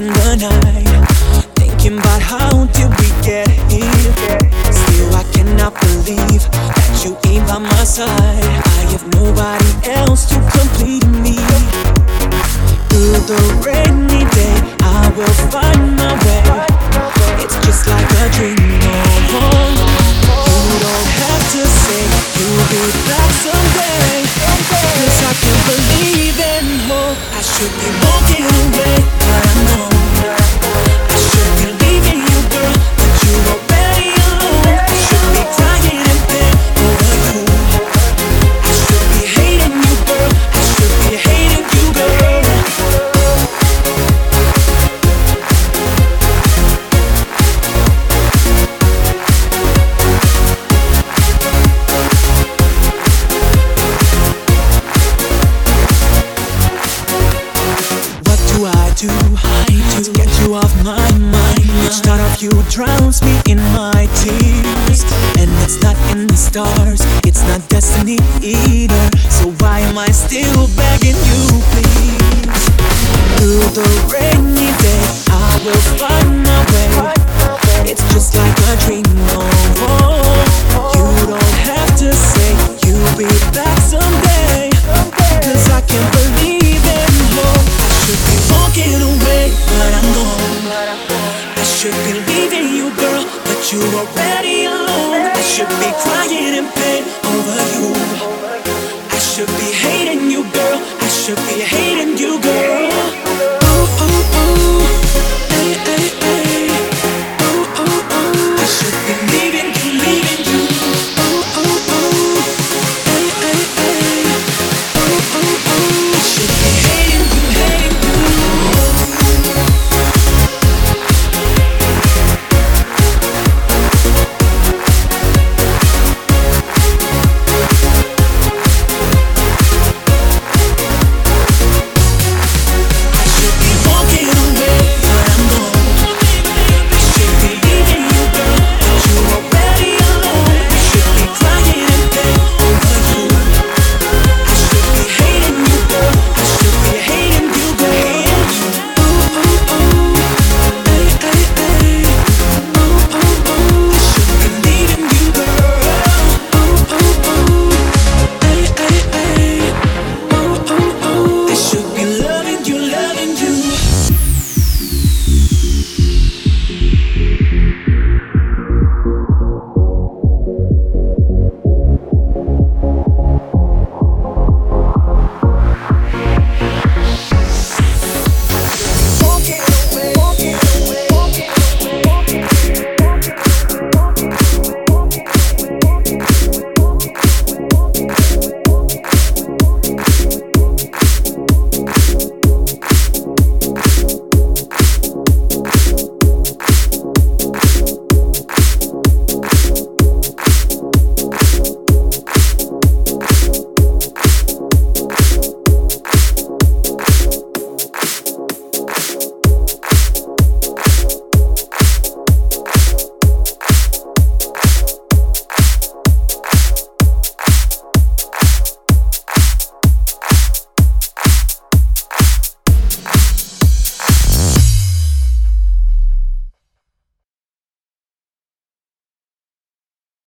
night, thinking about how did we get here. Still, I cannot believe that you ain't by my side. I have nobody else to complete me. Through the rainy day, I will find my way. It's just like a dream. Should be walking away, but I know I do? to get you off my mind. Each thought of you drowns me in my tears. And it's not in the stars, it's not destiny either. So why am I still begging you, please? Through the rainy day, I will find over you. I should be hating you, girl. I should be hating you, girl.